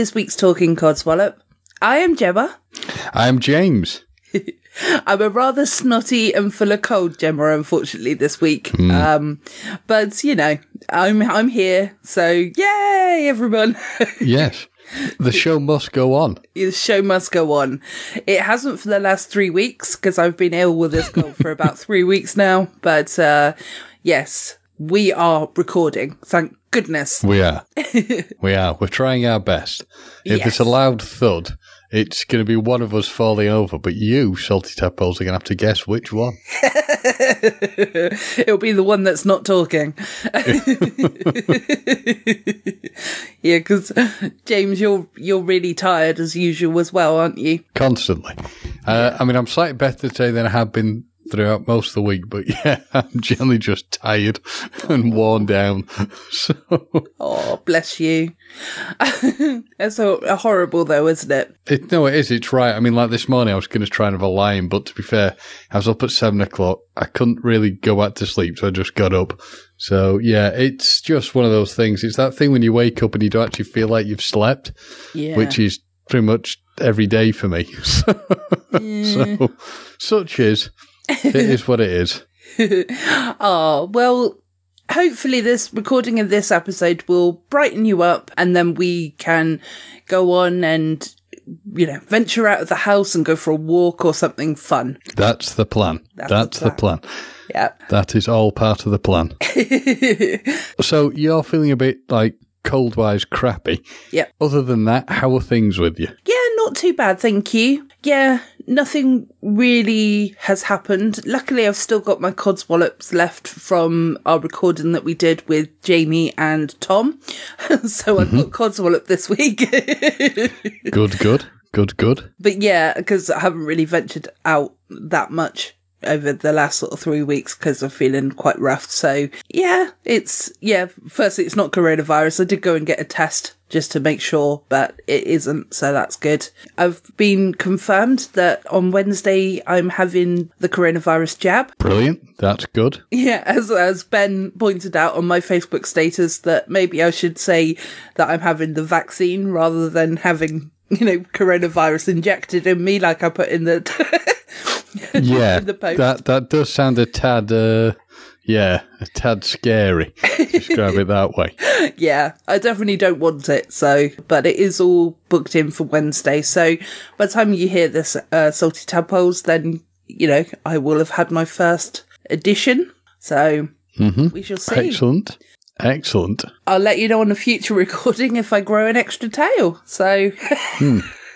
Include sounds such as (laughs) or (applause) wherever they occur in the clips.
This week's Talking Codswallop. I am Gemma. I'm James. (laughs) I'm a rather snotty and full of cold Gemma, unfortunately, this week. Um, but you know, I'm I'm here, so yay, everyone! (laughs) Yes. The show must go on. the show must go on. It hasn't for the last three weeks because I've been ill with this cold for about (laughs) three weeks now. But uh, yes, we are recording. Thank goodness. We are. (laughs) we are. We're trying our best. If Yes. it's a loud thud, it's going to be one of us falling over, but you, Salty Tadpoles, are going to have to guess which one. (laughs) It'll be the one that's not talking. (laughs) yeah, because James, you're you're really tired as usual as well, aren't you? Constantly. Uh, I mean, I'm slightly better today than I have been throughout most of the week, but (laughs) yeah, I'm generally just tired and worn down. (laughs) So, Oh, bless you. (laughs) That's so horrible, though, isn't it? it, no, it is. It's right. I mean, like this morning, I was going to try and have a line, but to be fair, I was up at seven o'clock. I couldn't really go back to sleep, so I just got up. So yeah, it's just one of those things. It's that thing when you wake up and you don't actually feel like you've slept, Yeah. which is pretty much every day for me. so, such is. It is what it is. (laughs) Oh, well, hopefully this recording of this episode will brighten you up and then we can go on and, you know, venture out of the house and go for a walk or something fun. That's the plan. That's That's, the the plan. Yeah. That is all part of the plan. (laughs) so you're feeling a bit like cold wise crappy. Yeah. Other than that, how are things with you? Yeah, not too bad, thank you. Yeah, nothing really has happened. Luckily, I've still got my codswallops left from our recording that we did with Jamie and Tom. (laughs) so I've got mhm. codswallop this week. (laughs) Good, good, good, good. but yeah, because I haven't really ventured out that much over the last sort of three weeks because I'm feeling quite rough. So yeah, it's, yeah, firstly, it's not coronavirus. I did go and get a test just to make sure, but it isn't. So that's good. I've been confirmed that on Wednesday I'm having the coronavirus jab. Brilliant. That's good. Yeah, as as Ben pointed out on my Facebook status that maybe I should say that I'm having the vaccine rather than having you know coronavirus injected in me like I put in the (laughs) (laughs) Yeah. that that does sound a tad uh yeah, a tad scary. (laughs) Describe it that way. yeah, I definitely don't want it. So, but it is all booked in for Wednesday. So by the time you hear this, uh, salty tadpoles, then you know I will have had my first edition. So we shall see. Excellent. Excellent. I'll let you know on a future (laughs) recording if I grow an extra tail. So.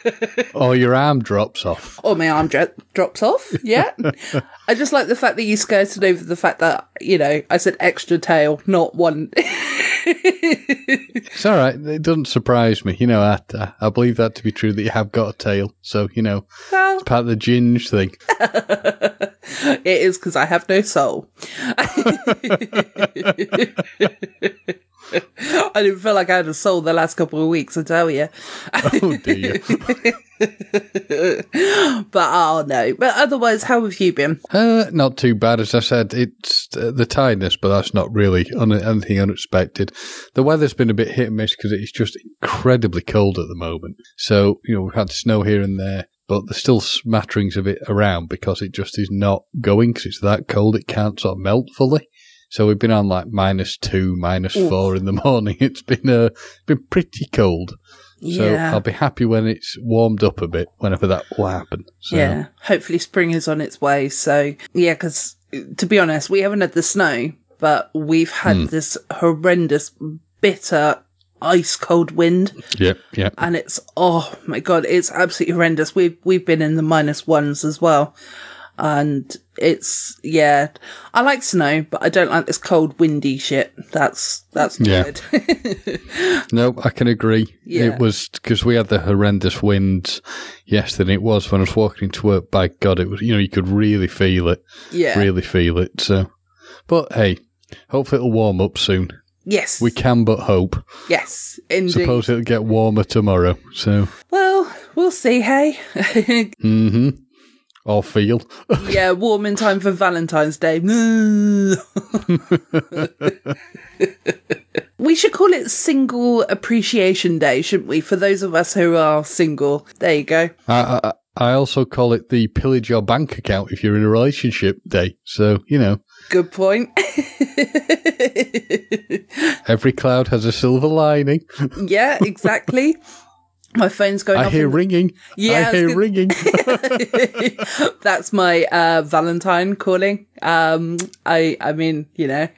(laughs) Or oh, your arm drops off. or my arm dro- drops off. Yeah. (laughs) I just like the fact that you skirted over the fact that, you know, I said extra tail, not one. (laughs) It's all right. It doesn't surprise me. You know, I, I believe that to be true that you have got a tail. So, you know, well, it's part of the ginge thing. it is because I have no soul. I didn't feel like I had a soul the last couple of weeks, I tell you. Oh, dear. (laughs) But oh no. But otherwise, how have you been? Uh, not too bad, as I said. It's uh, the tiredness, but that's not really un- anything unexpected. The weather's been a bit hit and miss because it's just incredibly cold at the moment. So you know we've had snow here and there. but there's still smatterings of it around because it just is not going because it's that cold. It can't sort of melt fully. So we've been on like minus two, minus four in the (laughs) morning. It's been uh, been pretty cold. So Yeah. I'll be happy when it's warmed up a bit, whenever that will happen. So, Yeah, hopefully spring is on its way. So yeah, because to be honest, we haven't had the snow, but we've had Hmm. this horrendous, bitter, ice cold wind, Yep, yep. and it's oh my god, it's absolutely horrendous. We've we've been in the minus ones as well, and it's yeah. I like snow, but I don't like this cold, windy shit. That's that's not Yeah. good. (laughs) No, I can agree. Yeah. It was because we had the horrendous winds yesterday. It was when I was walking to work. By God, it was. You know, you could really feel it. yeah. Really feel it. So, but hey, hopefully it'll warm up soon. Yes. We can but hope. yes. Indeed. Suppose it'll get warmer tomorrow. So, Well, we'll see. Hey. (laughs) Mm hmm or feel. (laughs) Yeah, warm in time for Valentine's Day. (laughs) we should call it Single Appreciation Day, shouldn't we? For those of us who are single. There you go. I, I, I also call it the pillage your bank account if you're in a relationship day. So you know, Good point. (laughs) every cloud has a silver lining. yeah, exactly. My phone's going I off. hear in- ringing. Yeah, I hear gonna- ringing. (laughs) That's my uh, Valentine calling. Um, I, I mean, you know,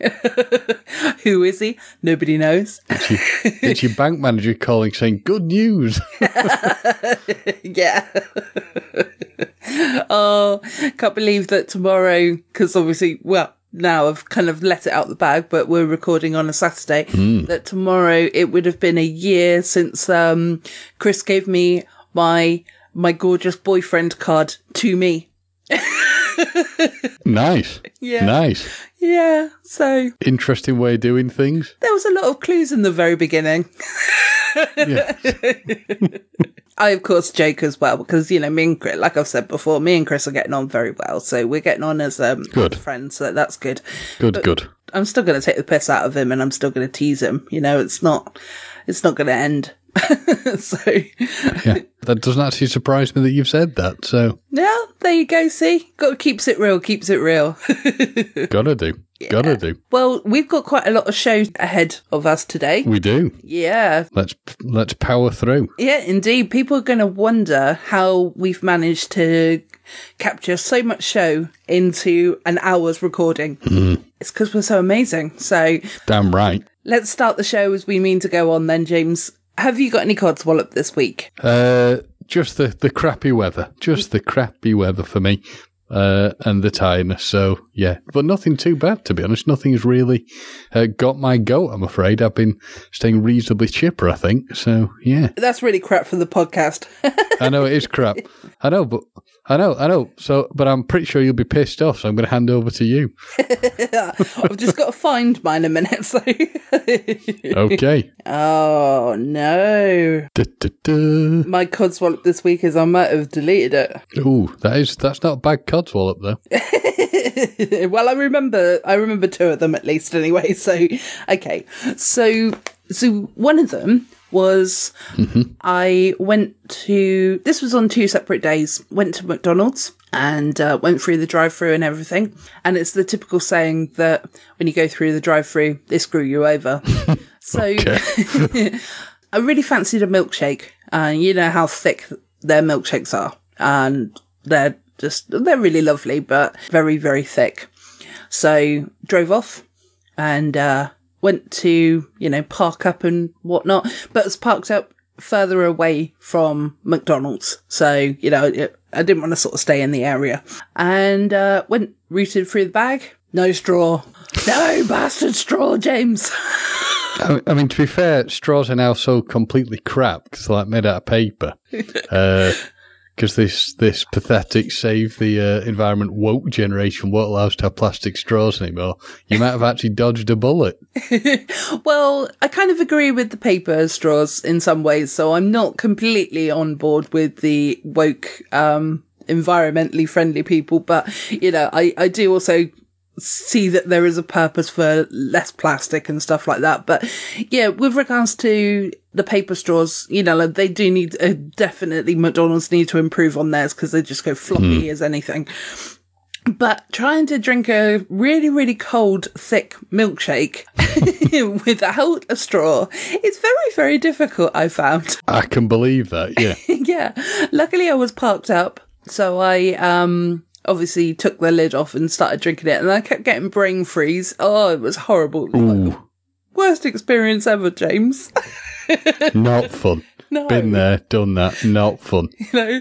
(laughs) who is he? Nobody knows. it's your bank manager calling saying good news. (laughs) yeah. oh, can't believe that tomorrow, because obviously, well, now I've kind of let it out the bag, but we're recording on a Saturday. That tomorrow it would have been a year since um, Chris gave me my my gorgeous boyfriend card to me. (laughs) nice. Yeah. Nice. Yeah. So Interesting way of doing things. there was a lot of clues in the very beginning. Yeah. (laughs) I, of course, joke as well because, you know, me and Chris, like I've said before, me and Chris are getting on very well. So we're getting on as um, Good. friends. So that's good. Good, good. I'm still going to take the piss out of him and I'm still going to tease him. You know, it's not, it's not going to end. (laughs) so, Yeah. That doesn't actually surprise me that you've said that. So, yeah, there you go. See, got keeps it real, keeps it real. (laughs) gotta do. Gotta do. well, we've got quite a lot of shows ahead of us today. We do. Yeah, Let's let's power through. Yeah, indeed. People are going to wonder how we've managed to capture so much show into an hour's recording. It's because we're so amazing. So Damn right. let's start the show as we mean to go on then, James. Have you got any cards codswallop this week? Uh, just the, the crappy weather. Just the crappy weather for me. Uh, and the tiredness. So, yeah. But nothing too bad, to be honest. Nothing's really uh, got my goat, I'm afraid. I've been staying reasonably chipper, I think. So, yeah. That's really crap for the podcast. (laughs) I know it is crap. I know, but I know, I know. So, but I'm pretty sure you'll be pissed off. So I'm going to hand over to you. (laughs) I've just got to find mine a minute. So, (laughs) Okay. oh no, Du- du- du. my codswallop this week is I might have deleted it. Ooh, that is that's not a bad codswallop though. (laughs) well, I remember, I remember two of them at least anyway. So, okay. So, so one of them was I went to, this was on two separate days, went to McDonald's and uh, went through the drive through and everything. And it's the typical saying that when you go through the drive through, they screw you over. (laughs) so, (laughs) I really fancied a milkshake. Uh, you know how thick their milkshakes are. And they're just, they're really lovely, but very, very thick. So drove off and, uh, went to, you know, park up and whatnot, but it's parked up further away from McDonald's. So, you know, it, I didn't want to sort of stay in the area and, uh, went rooted through the bag. No straw. No (laughs) bastard straw, James. (laughs) I, I mean, to be fair, straws are now so completely crap because they're like made out of paper. (laughs) Because this this pathetic save the uh, environment woke generation won't allow us to have plastic straws anymore. You might have actually (laughs) dodged a bullet. (laughs) Well, I kind of agree with the paper straws in some ways, so I'm not completely on board with the woke, um, environmentally friendly people, but, you know, I, I do also see that there is a purpose for less plastic and stuff like that. But yeah, with regards to the paper straws, you know, they do need, uh, definitely McDonald's need to improve on theirs because they just go floppy as anything. But trying to drink a really, really cold, thick milkshake (laughs) without a straw is very, very difficult, I found. (laughs) I can believe that. Yeah. yeah. Luckily I was parked up. So I, um, obviously took the lid off and started drinking it and I kept getting brain freeze. Oh, it was horrible. Like worst experience ever, James. (laughs) Not fun. No. Been there, done that. Not fun. (laughs) you know.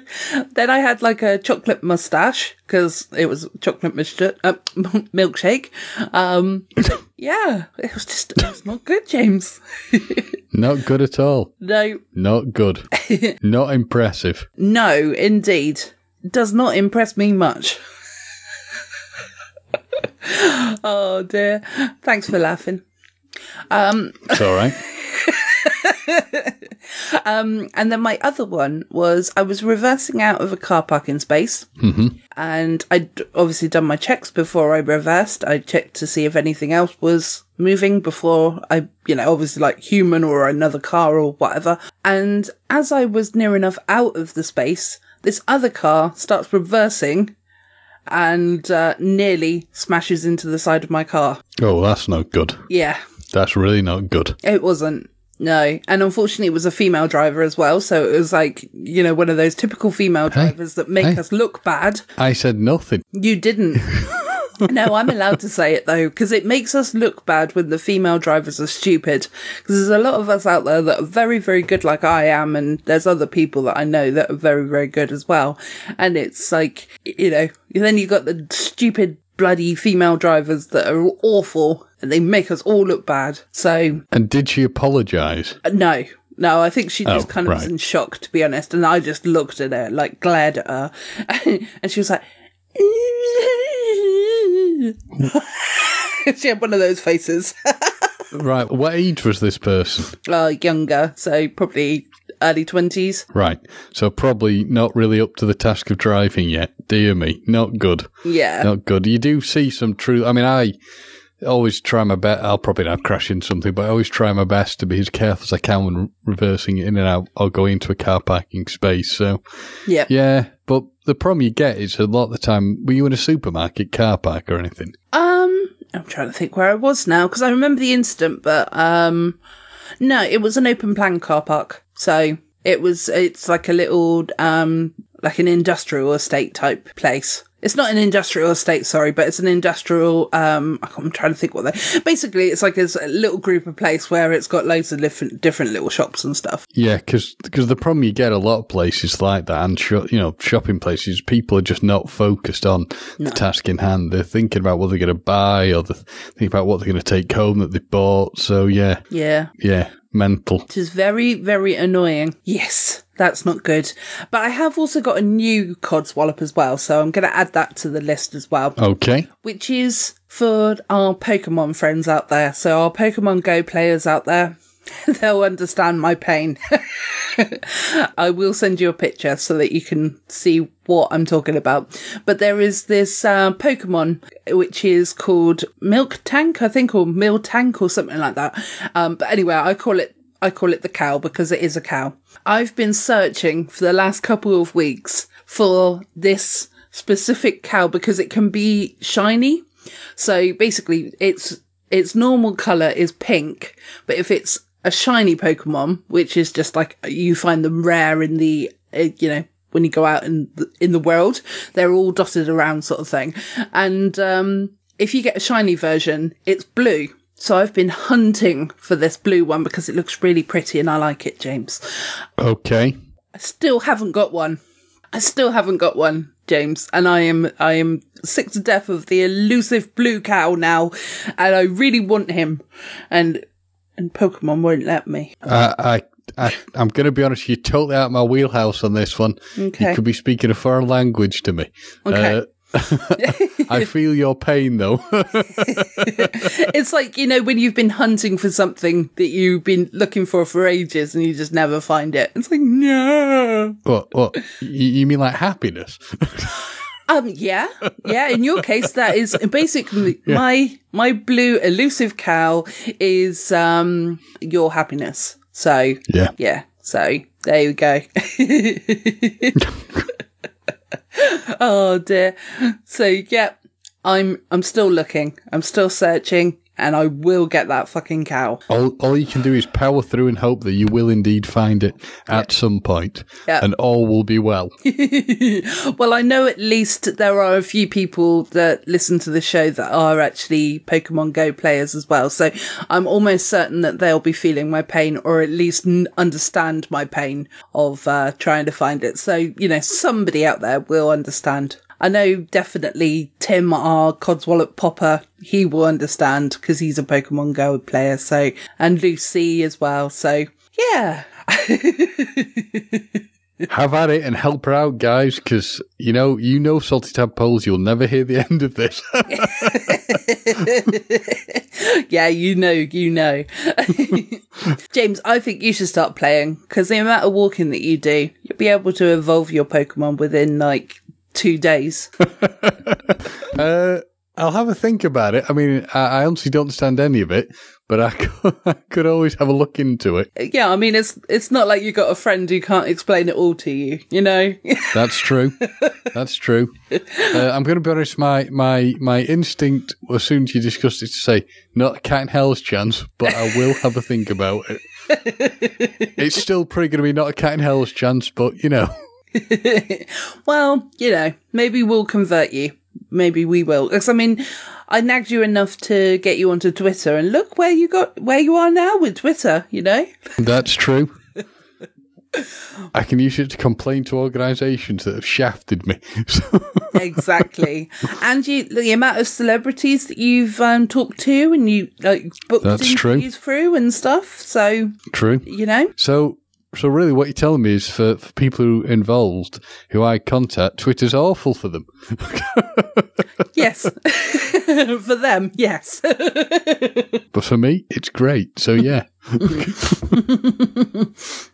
Then I had like a chocolate mustache because it was chocolate mixture, uh, (laughs) milkshake. Um, (coughs) yeah, it was just it was not good, James. Not good at all. No, Not good. Not impressive. no, indeed, does not impress me much. (laughs) oh dear. Thanks for laughing. It's all right. (laughs) Um, and then my other one was I was reversing out of a car parking space, and I'd obviously done my checks before I reversed. I checked to see if anything else was moving before I, you know, obviously like human or another car or whatever. And as I was near enough out of the space, this other car starts reversing and uh, nearly smashes into the side of my car. Oh, that's not good. Yeah, That's really not good. it wasn't. No. And unfortunately, it was a female driver as well. So it was like, you know, one of those typical female drivers that make hey. us look bad. I said nothing. You didn't. (laughs) no, I'm allowed to say it though, because it makes us look bad when the female drivers are stupid. Because there's a lot of us out there that are very, very good, like I am, and there's other people that I know that are very, very good as well. And it's like, you know, then you've got the stupid, bloody female drivers that are awful, and they make us all look bad. So, And did she apologise? uh, no. No, I think she just Oh, kind of was in shock, to be honest. And I just looked at her, like glared at her, (laughs) and she was like, (laughs) (laughs) she had one of those faces. (laughs) Right. What age was this person? uh, younger, so probably early twenties. Right. So probably not really up to the task of driving yet. Dear me. Not good. Yeah, Not good. You do see some true. I mean, I always try my best. I'll probably not crash into something, but I always try my best to be as careful as I can when reversing in and out or going into a car parking space. So, yeah. yeah. The problem you get is a lot of the time, were you in a supermarket car park or anything? Um, I'm trying to think where I was now because I remember the incident, but um, no, it was an open plan car park. So it was. It's like a little um, like an industrial estate type place. It's not an industrial estate, sorry, but it's an industrial. Um, I'm trying to think what they. Basically, it's like a little group of place where it's got loads of different different little shops and stuff. Yeah, because the problem you get a lot of places like that, and sho- you know, shopping places, people are just not focused on the task in hand. They're thinking about what they're going to buy, or they're thinking about what they're going to take home that they bought. So yeah, Yeah, yeah, mental. It is very, very annoying. Yes, that's not good. But I have also got a new Codswallop as well, so I'm going to add that to the list as well, Okay, which is for our Pokemon friends out there. So our Pokemon Go players out there, (laughs) they'll understand my pain. (laughs) I will send you a picture so that you can see what I'm talking about. But there is this uh, Pokemon which is called Milk Tank, I think, or Miltank or something like that. Um, but anyway, I call it I call it the cow because it is a cow. I've been searching for the last couple of weeks for this specific cow because it can be shiny. So basically, its its normal color is pink, but if it's a shiny Pokemon, which is just like you find them rare in the uh, you know when you go out in the, in the world, they're all dotted around sort of thing. And um, if you get a shiny version, it's blue. So I've been hunting for this blue one because it looks really pretty and I like it, James. okay. I still haven't got one. I still haven't got one, James, and I am I am sick to death of the elusive blue cow now, and I really want him, and and Pokemon won't let me. I, I, I, I'm going to be honest. You're totally out of my wheelhouse on this one. Okay. You could be speaking a foreign language to me. Okay. Uh, I feel your pain though. (laughs) it's like you know when you've been hunting for something that you've been looking for for ages and you just never find it. It's like no. what? What? You, mean like happiness? (laughs) Um, yeah, yeah. In your case, that is basically (laughs) my my blue elusive cow is um your happiness. So Yeah. yeah. So there you go. (laughs) oh dear. So yeah, I'm I'm still looking. I'm still searching, and I will get that fucking cow. All, all you can do is power through and hope that you will indeed find it at some point, Yeah. and all will be well. (laughs) Well, I know at least there are a few people that listen to the show that are actually Pokemon Go players as well. So I'm almost certain that they'll be feeling my pain or at least n- understand my pain of uh, trying to find it. So, you know, somebody out there will understand. I know definitely Tim, our Codswallop Popper, he will understand because he's a Pokemon Go player. So, and Lucy as well. So, yeah. (laughs) Have at it and help her out, guys, because you know, you know, salty tadpoles, you'll never hear the (laughs) end of this. (laughs) yeah, you know, you know. James, I think you should start playing because the amount of walking that you do, you'll be able to evolve your Pokemon within like two days. (laughs) uh, I'll have a think about it. I mean, I, I honestly don't understand any of it, but I (laughs) could, I could always have a look into it. yeah, I mean, it's it's not like you've got a friend who can't explain it all to you, you know. (laughs) That's true. That's true. Uh, I'm going to be honest. My my my instinct, as soon as you discussed it, to say not a cat in hell's chance, but I will have a think about it. it's still probably going to be not a cat in hell's chance, but you know. (laughs) well, you know, maybe we'll convert you. Maybe we will. Because I mean, I nagged you enough to get you onto Twitter, and look where you got where you are now with Twitter. You know. That's true. I can use it to complain to organisations that have shafted me. (laughs) exactly. And you, the amount of celebrities that you've um, talked to and you like booked That's true. interviews through and stuff. So true. you know, So, so really, what you're telling me is for, for people who are involved, who I contact, Twitter's awful for them. (laughs) yes, (laughs) for them, yes. (laughs) But for me, it's great. So yeah,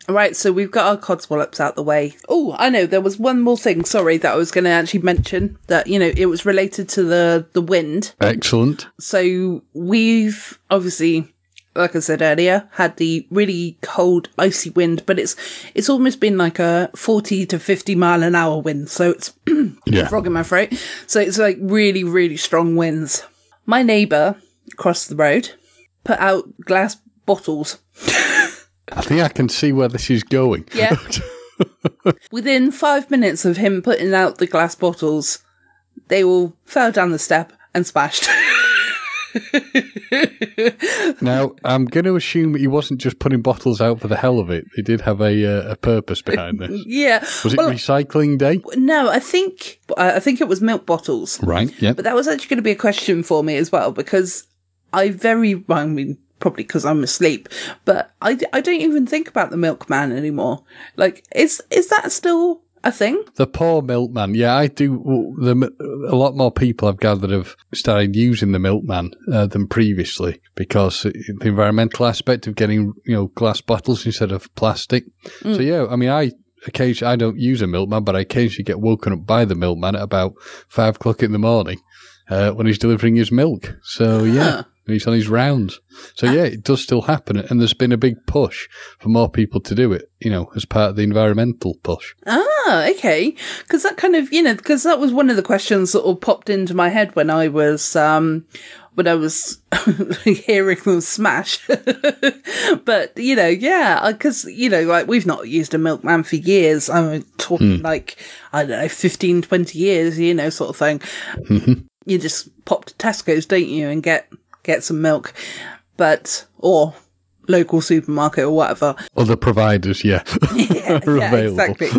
right. So we've got our codswallops out the way. Oh, I know. There was one more thing. Sorry, that I was going to actually mention that you know it was related to the the wind. excellent. So we've obviously, like I said earlier, had the really cold, icy wind, but it's it's almost been like a forty to fifty mile an hour wind. So it's (clears throat) Yeah. frog in my throat. So it's like really, really strong winds. My neighbour across the road put out glass bottles. (laughs) I think I can see where this is going. Yeah. (laughs) Within five minutes of him putting out the glass bottles, they all fell down the step and splashed. (laughs) (laughs) Now, I'm going to assume he wasn't just putting bottles out for the hell of it. They did have a uh, a purpose behind this. (laughs) yeah. Was it Well, recycling day? no, I think I think it was milk bottles. Right. Yeah. But that was actually going to be a question for me as well because I very, well, I mean, probably because I'm asleep, but I, I don't even think about the milkman anymore. Like, is, is that still a thing? The poor milkman. Yeah, I do. The, a lot more people I've gathered have started using the milkman uh, than previously because the environmental aspect of getting you know glass bottles instead of plastic. So yeah, I mean, I occasionally I don't use a milkman, but I occasionally get woken up by the milkman at about five o'clock in the morning uh, when he's delivering his milk. So yeah. And he's on his rounds. So yeah, it does still happen. And there's been a big push for more people to do it, you know, as part of the environmental push. Ah, okay. Because that kind of, you know, because that was one of the questions that all popped into my head when I was, um, when I was (laughs) hearing them smash. (laughs) but, you know, yeah, because, you know, like we've not used a milkman for years. I'm talking like, I don't know, 15, 20 years, you know, sort of thing. You just pop to Tesco's, don't you, and get, get some milk. But, or local supermarket or whatever. Other providers, yeah, (laughs) (laughs) yeah, yeah, exactly.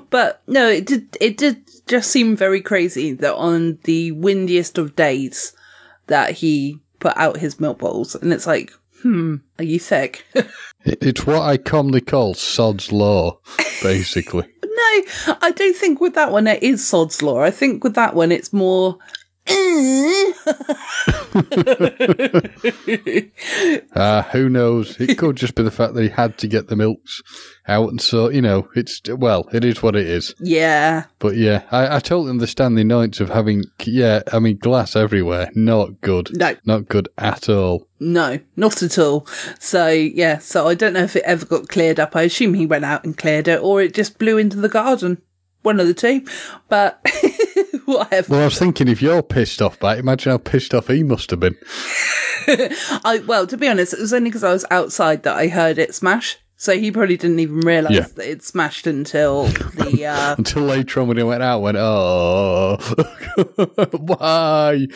(laughs) but no, it did. It did just seem very crazy that on the windiest of days that he put out his milk bottles, and it's like, hmm, are you thick? It- It's what I commonly call sod's law, basically. no, I don't think with that one it is sod's law. I think with that one it's more Uh, (laughs) who knows? It could just be the fact that he had to get the milks out, and so you know, it's well, it is what it is. Yeah. But yeah, I, I totally understand the annoyance of having, yeah, I mean, glass everywhere. Not good. No. Not good at all. No, not at all. So yeah, so I don't know if it ever got cleared up. I assume he went out and cleared it, or it just blew into the garden. One of the two. But (laughs) (laughs) whatever. Well, I was thinking if you're pissed off by it, imagine how pissed off he must have been. (laughs) I well, to be honest, it was only because I was outside that I heard it smash. So he probably didn't even realise Yeah. that it smashed until the (laughs) uh Until later on when he went out, went, oh, why?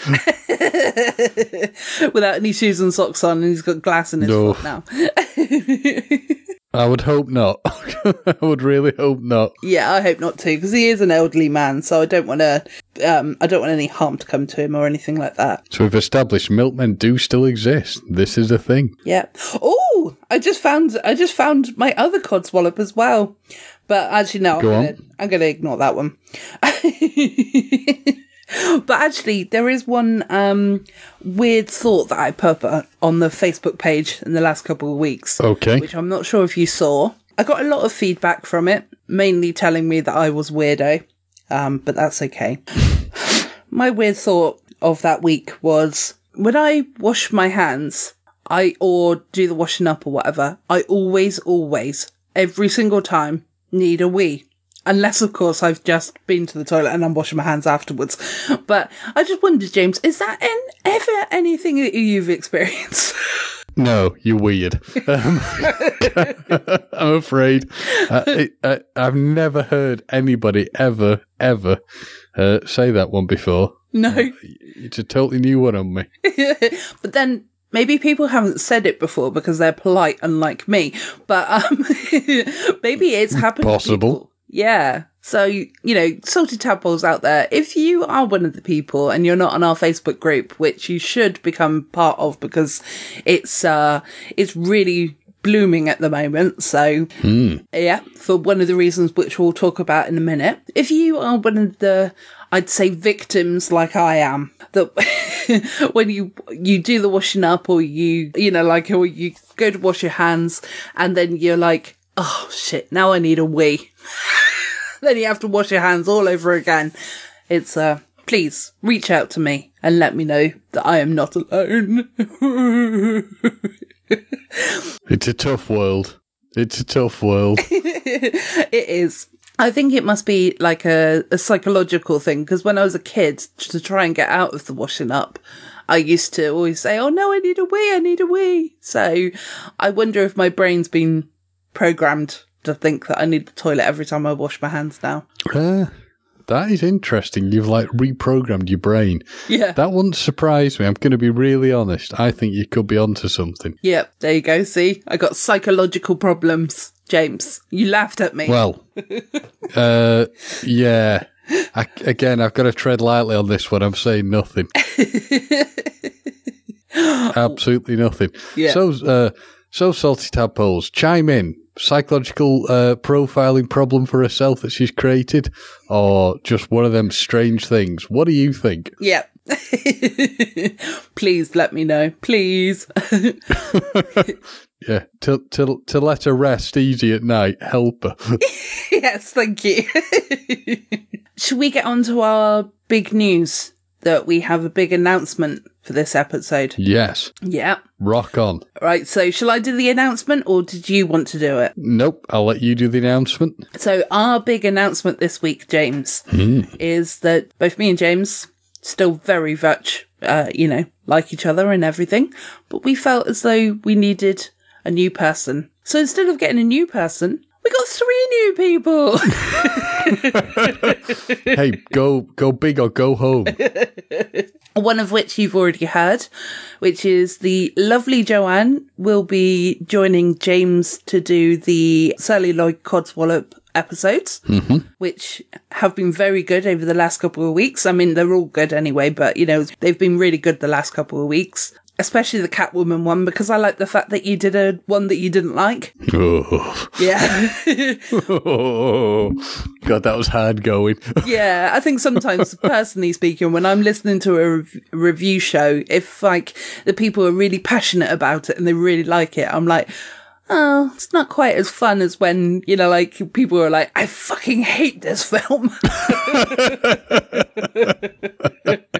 without any shoes and socks on, and he's got glass in his No. foot now. I would hope not. (laughs) I would really hope not. Yeah, I hope not too, because he is an elderly man, so I don't want to. Um, I don't want any harm to come to him or anything like that. So we've established milkmen do still exist. This is a thing. Yeah. Oh, I just found. I just found my other codswallop as well. But actually, no. I'm Go. I'm going to ignore that one. (laughs) (laughs) but actually, there is one um, weird thought that I put up on the Facebook page in the last couple of weeks. Okay. which I'm not sure if you saw. I got a lot of feedback from it, mainly telling me that I was weirdo, um, but that's okay. (laughs) my weird thought of that week was when I wash my hands, I or do the washing up or whatever, I always, always, every single time need a wee. Unless, of course, I've just been to the toilet and I'm washing my hands afterwards. But I just wondered, James, is that an, ever anything that you've experienced? (laughs) No, you're weird. Um, (laughs) I'm afraid. Uh, (laughs) it, uh, I've never heard anybody ever, ever uh, say that one before. no. It's a totally new one on me. but then maybe people haven't said it before because they're polite, unlike me. But um, maybe it's happened. to Possible. Yeah. So you know, salted tadpoles out there. If you are one of the people and you're not on our Facebook group, which you should become part of because it's uh it's really blooming at the moment. So yeah, for one of the reasons which we'll talk about in a minute. If you are one of the, I'd say victims like I am, that (laughs) when you, you do the washing up or you, you know, like, or you go to wash your hands and then you're like, oh shit, now I need a wee. (laughs) then you have to wash your hands all over again. It's, uh, please reach out to me and let me know that I am not alone. (laughs) It's a tough world. It's a tough world. (laughs) it is. I think it must be like a, a psychological thing because when I was a kid, to try and get out of the washing up, I used to always say, "Oh no, I need a wee, I need a wee." So I wonder if my brain's been programmed to think that I need the toilet every time I wash my hands now. Uh, that is interesting. You've like reprogrammed your brain. Yeah. That wouldn't surprise me. I'm going to be really honest. I think you could be onto something. Yep, there you go. See, I got psychological problems, James. You laughed at me. Well, (laughs) uh, yeah. I, again, I've got to tread lightly on this one. I'm saying nothing. (laughs) Absolutely nothing. Yeah. So, uh, so salty tadpoles, chime in. Psychological uh, profiling problem for herself that she's created, or just one of them strange things. What do you think? Yep. (laughs) Please let me know. Please. (laughs) Yeah, to to to let her rest easy at night. Help her. (laughs) yes, thank you. Should we get on to our big news that we have a big announcement for this episode? yes, Yeah. rock on. Right, so shall I do the announcement or did you want to do it? Nope, I'll let you do the announcement. So our big announcement this week, James, is that both me and James still very much, uh, you know, like each other and everything, but we felt as though we needed a new person. So instead of getting a new person, we got three new people. (laughs) hey, go go big or go home. One of which you've already heard, which is the lovely Joanne will be joining James to do the Celluloid Codswallop episodes, mm-hmm. which have been very good over the last couple of weeks. I mean, they're all good anyway, but you know, they've been really good the last couple of weeks. Especially the Catwoman one, because I like the fact that you did a one that you didn't like. Oh. Yeah. (laughs) God, that was hard going. (laughs) yeah, I think sometimes, personally speaking, when I'm listening to a rev- review show, if like the people are really passionate about it and they really like it, I'm like, oh, it's not quite as fun as when, you know, like people are like, I fucking hate this film. (laughs)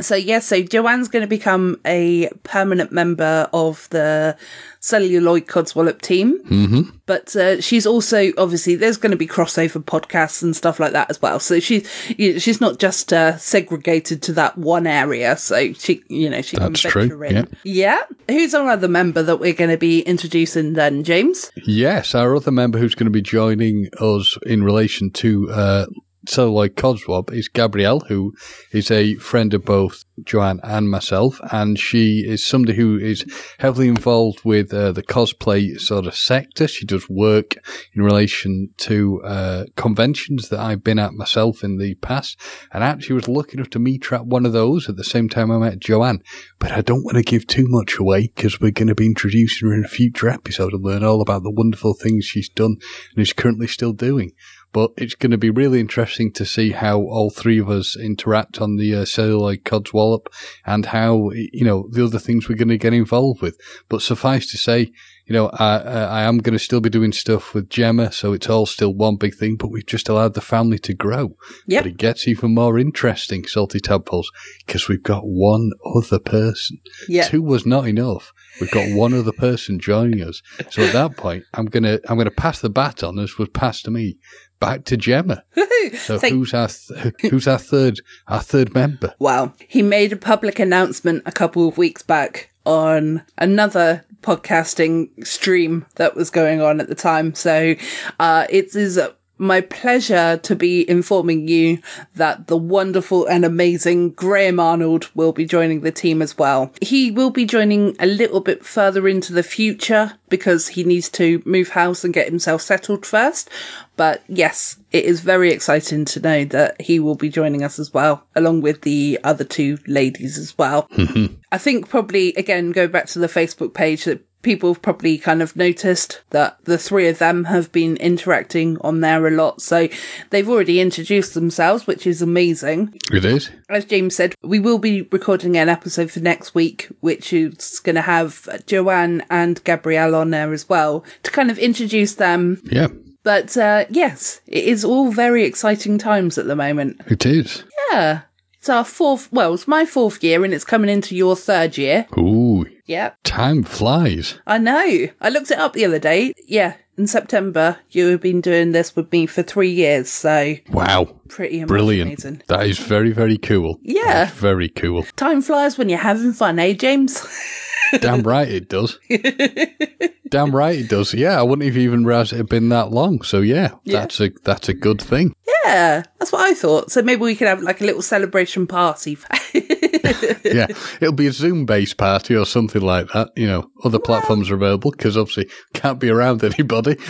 So yes, so Joanne's going to become a permanent member of the celluloid codswallop team. Mm-hmm. But uh, she's also obviously there's going to be crossover podcasts and stuff like that as well. So she's you know, she's not just uh, segregated to that one area. So she you know she That's can true, venture in. Yeah. Who's our other member that we're going to be introducing then, James? Yes, our other member who's going to be joining us in relation to uh, celluloid codswab is Gabrielle, who is a friend of both Joanne and myself, and she is somebody who is heavily involved with uh, the cosplay sort of sector. She does work in relation to uh, conventions that I've been at myself in the past, and actually was lucky enough to meet her at one of those at the same time I met Joanne. But I don't want to give too much away because we're going to be introducing her in a future episode and learn all about the wonderful things she's done and is currently still doing but it's going to be really interesting to see how all three of us interact on the uh, celluloid codswallop and how you know the other things we're going to get involved with. But suffice to say, you know, I, I am going to still be doing stuff with Gemma, so it's all still one big thing. But we've just allowed the family to grow. Yep. But it gets even more interesting, salty tadpoles, because we've got one other person. Yeah. Two was not enough. We've got one other person joining us. So at that point, I'm gonna I'm gonna pass the baton as was passed to me back to Gemma. (laughs) So Thank- who's our th- (laughs) who's our third our third member? Wow. He made a public announcement a couple of weeks back on another podcasting stream that was going on at the time. So, uh, it is my pleasure to be informing you that the wonderful and amazing Graham Arnold will be joining the team as well. He will be joining a little bit further into the future because he needs to move house and get himself settled first. But yes, it is very exciting to know that he will be joining us as well, along with the other two ladies as well. Mm-hmm. I think probably, again, go back to the Facebook page that people have probably kind of noticed that the three of them have been interacting on there a lot. So they've already introduced themselves, which is amazing. It is. As James said, we will be recording an episode for next week, which is going to have Joanne and Gabrielle on there as well to kind of introduce them. Yeah, But uh, yes, it is all very exciting times at the moment. it is. Yeah. It's our fourth, well, it's my fourth year and it's coming into your third year. Ooh, Yep. time flies. I know. I looked it up the other day. Yeah. In September, you have been doing this with me for three years. So Wow, pretty brilliant. amazing. That is very very cool. Yeah. Very cool. Time flies when you're having fun, eh, James? (laughs) Damn right it does. (laughs) Damn right it does. Yeah, I wouldn't have even realised it had been that long. So yeah, Yeah. that's a that's a good thing. yeah, that's what I thought. So maybe we could have like a little celebration party. (laughs) yeah, it'll be a Zoom based party or something like that. You know, other platforms are available because obviously can't be around anybody. (laughs)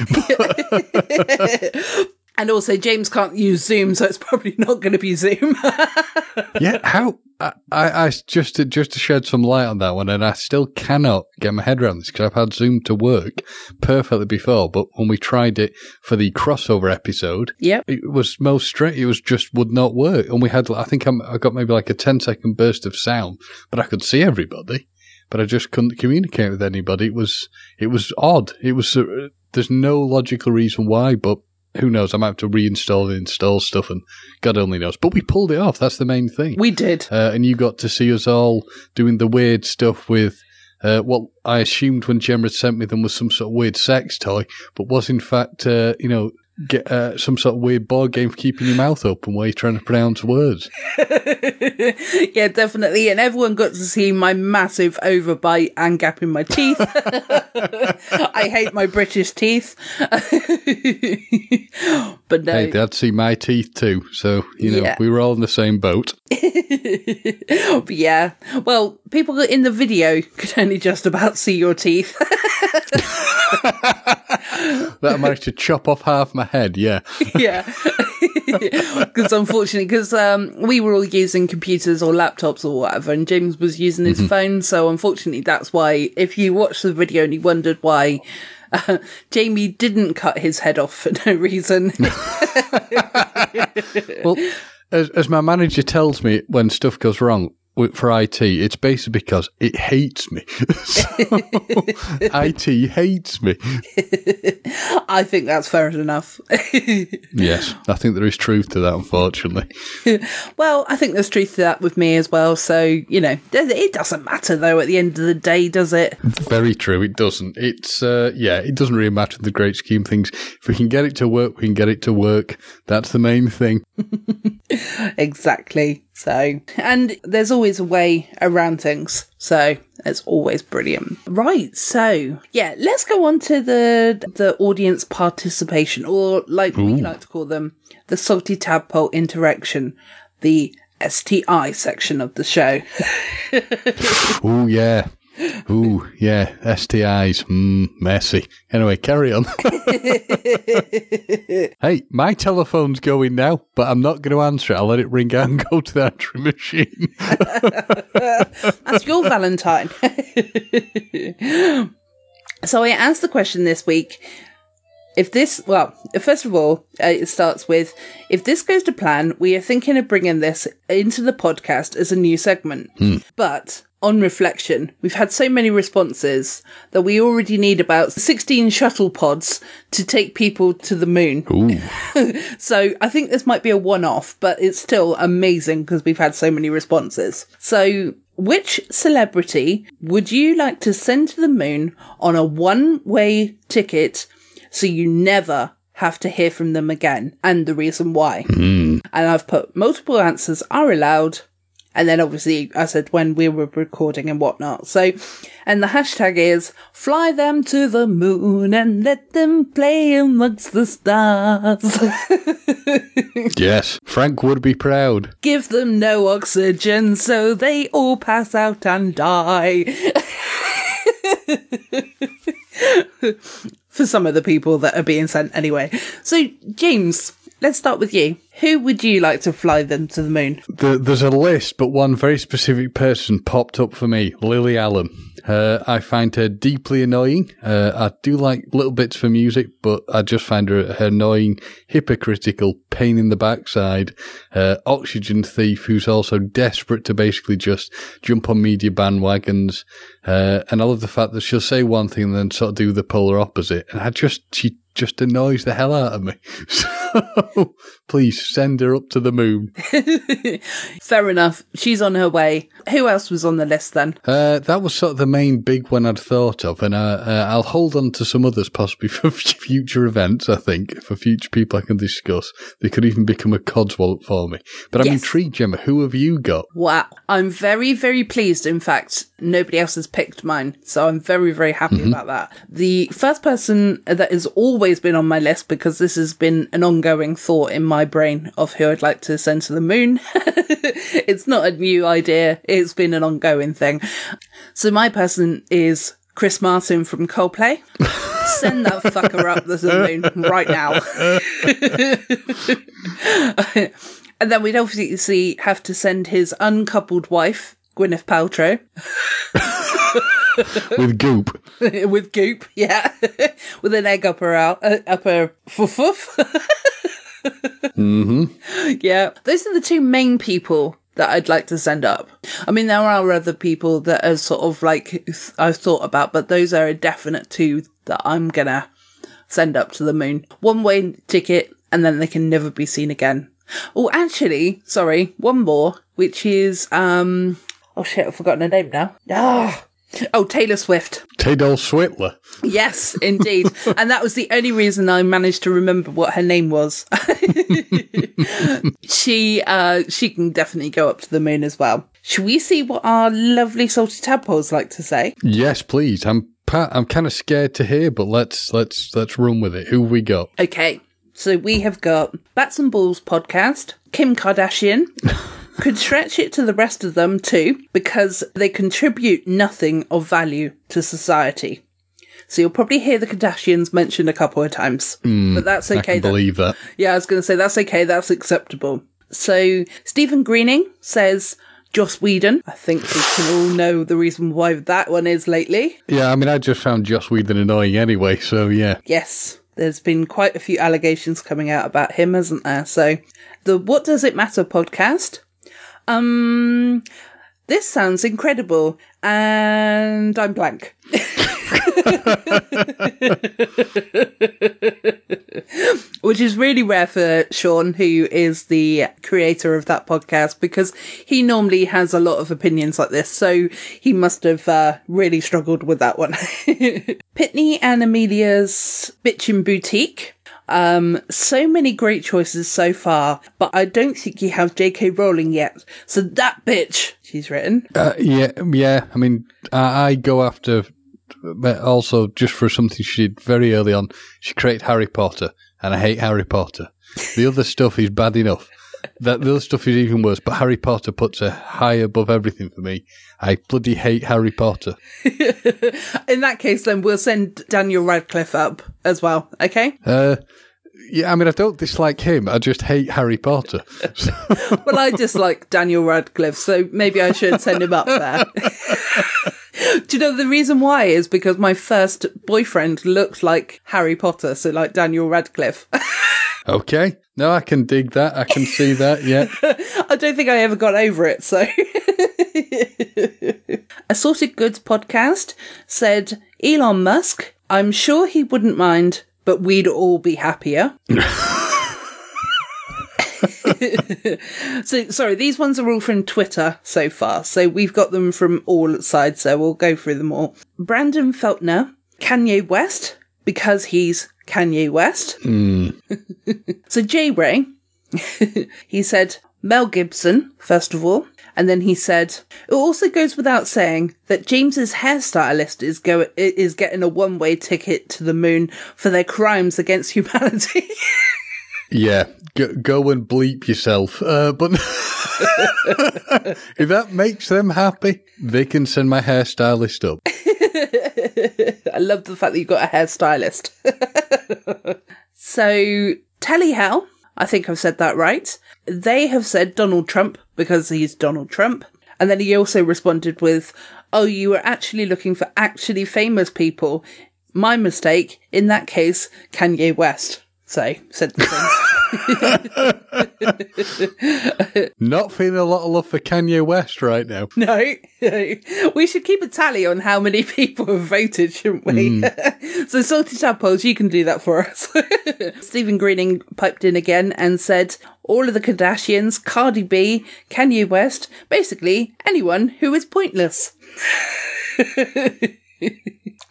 and also, James can't use Zoom, so it's probably not going to be Zoom. (laughs) yeah, how I, I, I just to, just to shed some light on that one, and I still cannot get my head around this because I've had Zoom to work perfectly before, but when we tried it for the crossover episode, yep. it was most straight. It was just would not work, and we had I think I'm, I got maybe like a 10 second burst of sound, but I could see everybody. But I just couldn't communicate with anybody. It was it was odd. It was uh, there's no logical reason why, but who knows? I might have to reinstall and install stuff, and God only knows. But we pulled it off. That's the main thing. We did. uh, and you got to see us all doing the weird stuff with uh, what I assumed when Gemma sent me them was some sort of weird sex toy, but was in fact, uh, you know, get uh, some sort of weird board game for keeping your mouth open while you're trying to pronounce words. (laughs) yeah, definitely. And everyone got to see my massive overbite and gap in my teeth. (laughs) I hate my British teeth. (laughs) but no. Hey, they'd see my teeth too, so you know Yeah. we were all in the same boat. but yeah. Well, people in the video could only just about see your teeth. (laughs) that I managed to chop off half my head. Yeah. (laughs) yeah. (laughs) Because unfortunately, because um, we were all using computers or laptops or whatever, and James was using his phone. So unfortunately, that's why if you watch the video and you wondered why uh, Jamie didn't cut his head off for no reason, Well, as, as my manager tells me when stuff goes wrong for IT, it's basically because it hates me. (laughs) So, IT hates me. (laughs) I think that's fair enough. (laughs) Yes, I think there is truth to that, unfortunately. well, I think there's truth to that with me as well. So you know, it doesn't matter though. At the end of the day, does it? Very true. It doesn't. It's, uh, yeah, it doesn't really matter in the great scheme things. If we can get it to work, we can get it to work. That's the main thing. Exactly. So, and there's always a way around things. So it's always brilliant. Right. So yeah, let's go on to the the audience participation, or like we like to call them, the salty tadpole interaction, the STI section of the show. (laughs) oh yeah. Ooh, yeah. STIs. Mm, messy. Anyway, carry on. (laughs) hey, my telephone's going now, but I'm not going to answer it. I'll let it ring out and go to the answering machine. (laughs) That's your Valentine. (laughs) so I asked the question this week. If this, well, first of all, uh, it starts with if this goes to plan, we are thinking of bringing this into the podcast as a new segment. But on reflection, we've had so many responses that we already need about 16 shuttle pods to take people to the moon. Ooh. (laughs) So I think this might be a one off, but it's still amazing because we've had so many responses. So which celebrity would you like to send to the moon on a one way ticket so you never have to hear from them again and the reason why? Hmm. And I've put multiple answers are allowed. And then obviously I said when we were recording and whatnot. So, and the hashtag is fly them to the moon and let them play amongst the stars. (laughs) yes, Frank would be proud. Give them no oxygen so they all pass out and die. (laughs) For some of the people that are being sent anyway. So, James, let's start with you. Who would you like to fly them to the moon? The, there's a list, but one very specific person popped up for me Lily Allen. Uh, I find her deeply annoying. Uh, I do like little bits for music, but I just find her, her annoying, hypocritical, pain in the backside, uh, oxygen thief who's also desperate to basically just jump on media bandwagons. Uh, and I love the fact that she'll say one thing and then sort of do the polar opposite. And I just, she just annoys the hell out of me. (laughs) So please send her up to the moon. (laughs) Fair enough. She's on her way. Who else was on the list then? Uh, that was sort of the main big one I'd thought of, and uh, uh, I'll hold on to some others possibly (laughs) for future events. I think for future people I can discuss. They could even become a codswallop for me. But I'm Yes. intrigued, Gemma. Who have you got? Wow. I'm very, very pleased. In fact, nobody else has picked mine. So I'm very, very happy about that. The first person that has always been on my list, because this has been an ongoing thought in my brain of who I'd like to send to the moon. (laughs) it's not a new idea. It's been an ongoing thing. So my person is Chris Martin from Coldplay. (laughs) Send that fucker up the moon right now. (laughs) and then we'd obviously have to send his uncoupled wife, Gwyneth Paltrow, (laughs) With Goop. with goop, yeah, with an egg up her out, uh, up her foof. hmm yeah, those are the two main people that I'd like to send up. I mean, there are other people that are sort of like I've thought about, but those are a definite two that I'm gonna send up to the moon. One way ticket, and then they can never be seen again. Oh, actually, sorry, one more, which is um, oh shit, I've forgotten her name now. Ah. Oh, Taylor Swift. Taylor Switler. Yes, indeed. (laughs) and that was the only reason I managed to remember what her name was. (laughs) she uh she can definitely go up to the moon as well. Should we see what our lovely salty tadpoles like to say? Yes, please. I'm I'm kind of scared to hear, but let's let's let's run with it. Who have we got? Okay. So we have got Bats and Balls podcast, Kim Kardashian. (laughs) Could stretch it to the rest of them too, because they contribute nothing of value to society. So you'll probably hear the Kardashians mentioned a couple of times. Hmm, but that's I okay. can that- believe that. yeah, I was going to say that's okay. That's acceptable. So Stephen Greening says Joss Whedon. I think we can all know the reason why that one is lately. Yeah, I mean, I just found Joss Whedon annoying anyway, so yeah. Yes, there's been quite a few allegations coming out about him, hasn't there? So the What Does It Matter podcast. Um, this sounds incredible, and I'm blank. (laughs) Which is really rare for Sean, who is the creator of that podcast, because he normally has a lot of opinions like this. So he must have uh, really struggled with that one. (laughs) Pitney and Amelia's Bitchin' Boutique. Um, so many great choices so far, but I don't think you have J.K. Rowling yet. So that bitch, she's written. Uh, yeah, yeah. I mean, I, I go after, but also just for something she did very early on. She created Harry Potter, and I hate Harry Potter. The other stuff is bad enough. That the other stuff is even worse. But Harry Potter puts a high above everything for me. I bloody hate Harry Potter. (laughs) In that case, then we'll send Daniel Radcliffe up as well. Okay. Uh, yeah, I mean, I don't dislike him. I just hate Harry Potter. (laughs) Well, I dislike Daniel Radcliffe, so maybe I should send him up there. (laughs) Do you know the reason why is because my first boyfriend looked like Harry Potter, so like Daniel Radcliffe. Okay, no, I can dig that. I can see that. Yeah. (laughs) I don't think I ever got over it, so. (laughs) Assorted Goods podcast said Elon Musk, I'm sure he wouldn't mind, but we'd all be happier. (laughs) so, sorry, these ones are all from Twitter so far. So we've got them from all sides, so we'll go through them all. Brandon Feltner, Kanye West, because he's Kanye West. Hmm. (laughs) so J Ray, (laughs) he said Mel Gibson, first of all, and then he said it also goes without saying that James's hairstylist is go is getting a one way ticket to the moon for their crimes against humanity. (laughs) Yeah, go, go and bleep yourself. Uh, but (laughs) if that makes them happy, they can send my hairstylist up. (laughs) I love the fact that you've got a hairstylist. (laughs) so, Telly Hell, I think I've said that right. They have said Donald Trump because he's Donald Trump. And then he also responded with, Oh, you were actually looking for actually famous people. My mistake. In that case, Kanye West. So, said the thing. (laughs) Not feeling a lot of love for Kanye West right now. (laughs) No, no. we should keep a tally on how many (laughs) people have voted, shouldn't we? Hmm. so, Salty Tadpoles, you can do that for us. Stephen Greening piped in again and said, all of the Kardashians, Cardi B, Kanye West, basically anyone who is pointless.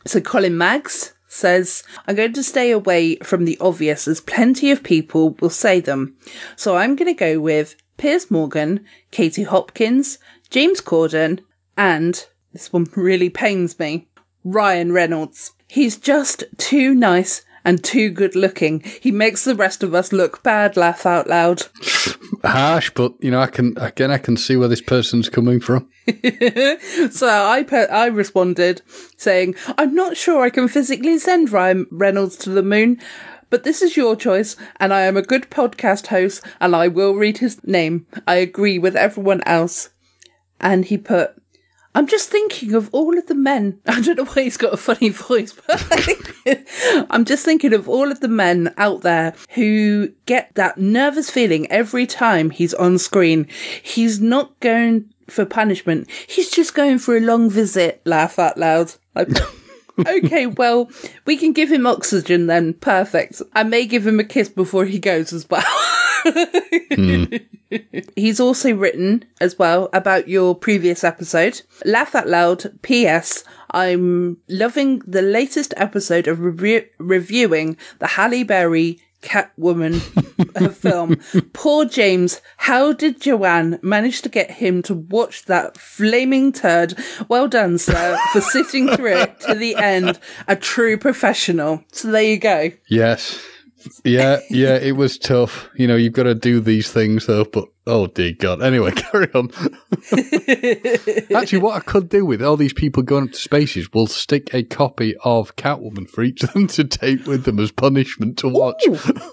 so, Colin Maggs says, I'm going to stay away from the obvious as plenty of people will say them. So I'm going to go with Piers Morgan, Katie Hopkins, James Corden, and this one (laughs) really pains me, Ryan Reynolds. He's just too nice and too good looking. He makes the rest of us look bad, laugh out loud. (laughs) Harsh, but you know, I can again, I can see where this person's coming from. (laughs) So I pe- I responded saying, I'm not sure I can physically send Ryan Reynolds to the moon, but this is your choice, and I am a good podcast host, and I will read his name. I agree with everyone else. And he put, I'm just thinking of all of the men. (laughs) I don't know why he's got a funny voice, but (laughs) I'm just thinking of all of the men out there who get that nervous feeling every time he's on screen. He's not going for punishment. He's just going for a long visit. Laugh out loud. Like, (laughs) okay, well, we can give him oxygen then. Perfect. I may give him a kiss before he goes as well. (laughs) He's also written as well about your previous episode. Laugh out loud. P.S. I'm loving the latest episode of review- reviewing the Halle Berry Catwoman (laughs) film. Poor James. How did Joanne manage to get him to watch that flaming turd? Well done, sir, for sitting through it to the end. A true professional. So there you go. Yes, yeah, yeah. It was tough. You know, you've got to do these things though. But Oh dear God. Anyway, (laughs) carry on. Actually, what I could do with all these people going up to spaces, we'll stick a copy of Catwoman for each of them to take with them as punishment to watch.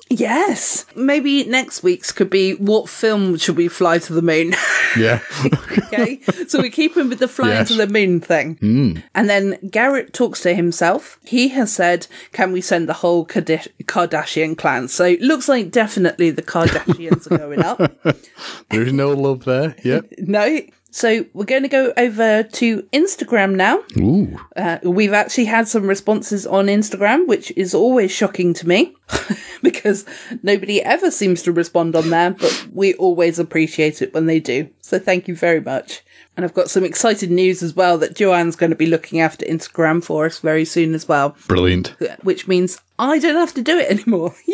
Yes. Maybe next week's could be what film should we fly to the moon? (laughs) Yeah. okay. so we keep him with the flying Yes. to the moon thing. Hmm. And then Garrett talks to himself. He has said, can we send the whole Kardashian clan? So it looks like definitely the Kardashians are going up. (laughs) there is no love there. Yep. No. So we're going to go over to Instagram now. Ooh. Uh, we've actually had some responses on Instagram, which is always shocking to me (laughs) because nobody ever seems to respond on there, but we always appreciate it when they do. So thank you very much. And I've got some excited news as well that Joanne's going to be looking after Instagram for us very soon as well, Brilliant. which means I don't have to do it anymore. (laughs)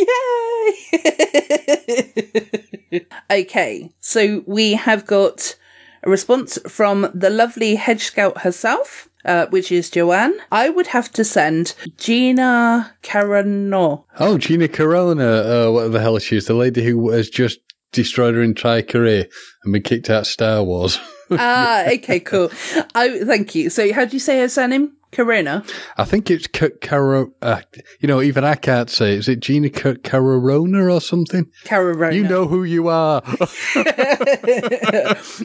Yay! (laughs) okay, so we have got a response from the lovely hedge scout herself. Uh, which is Joanne. I would have to send Gina Carano. Oh, Gina Carano, uh, whatever the hell she is, the lady who has just destroyed her entire career and been kicked out of Star Wars. (laughs) (laughs) Ah, okay, cool. I thank you. So, how do you say her surname? Karina. I think it's Caro. Uh, you know, even I can't say. Is it Gina C- Carona or something? Carona. You know who you are. (laughs)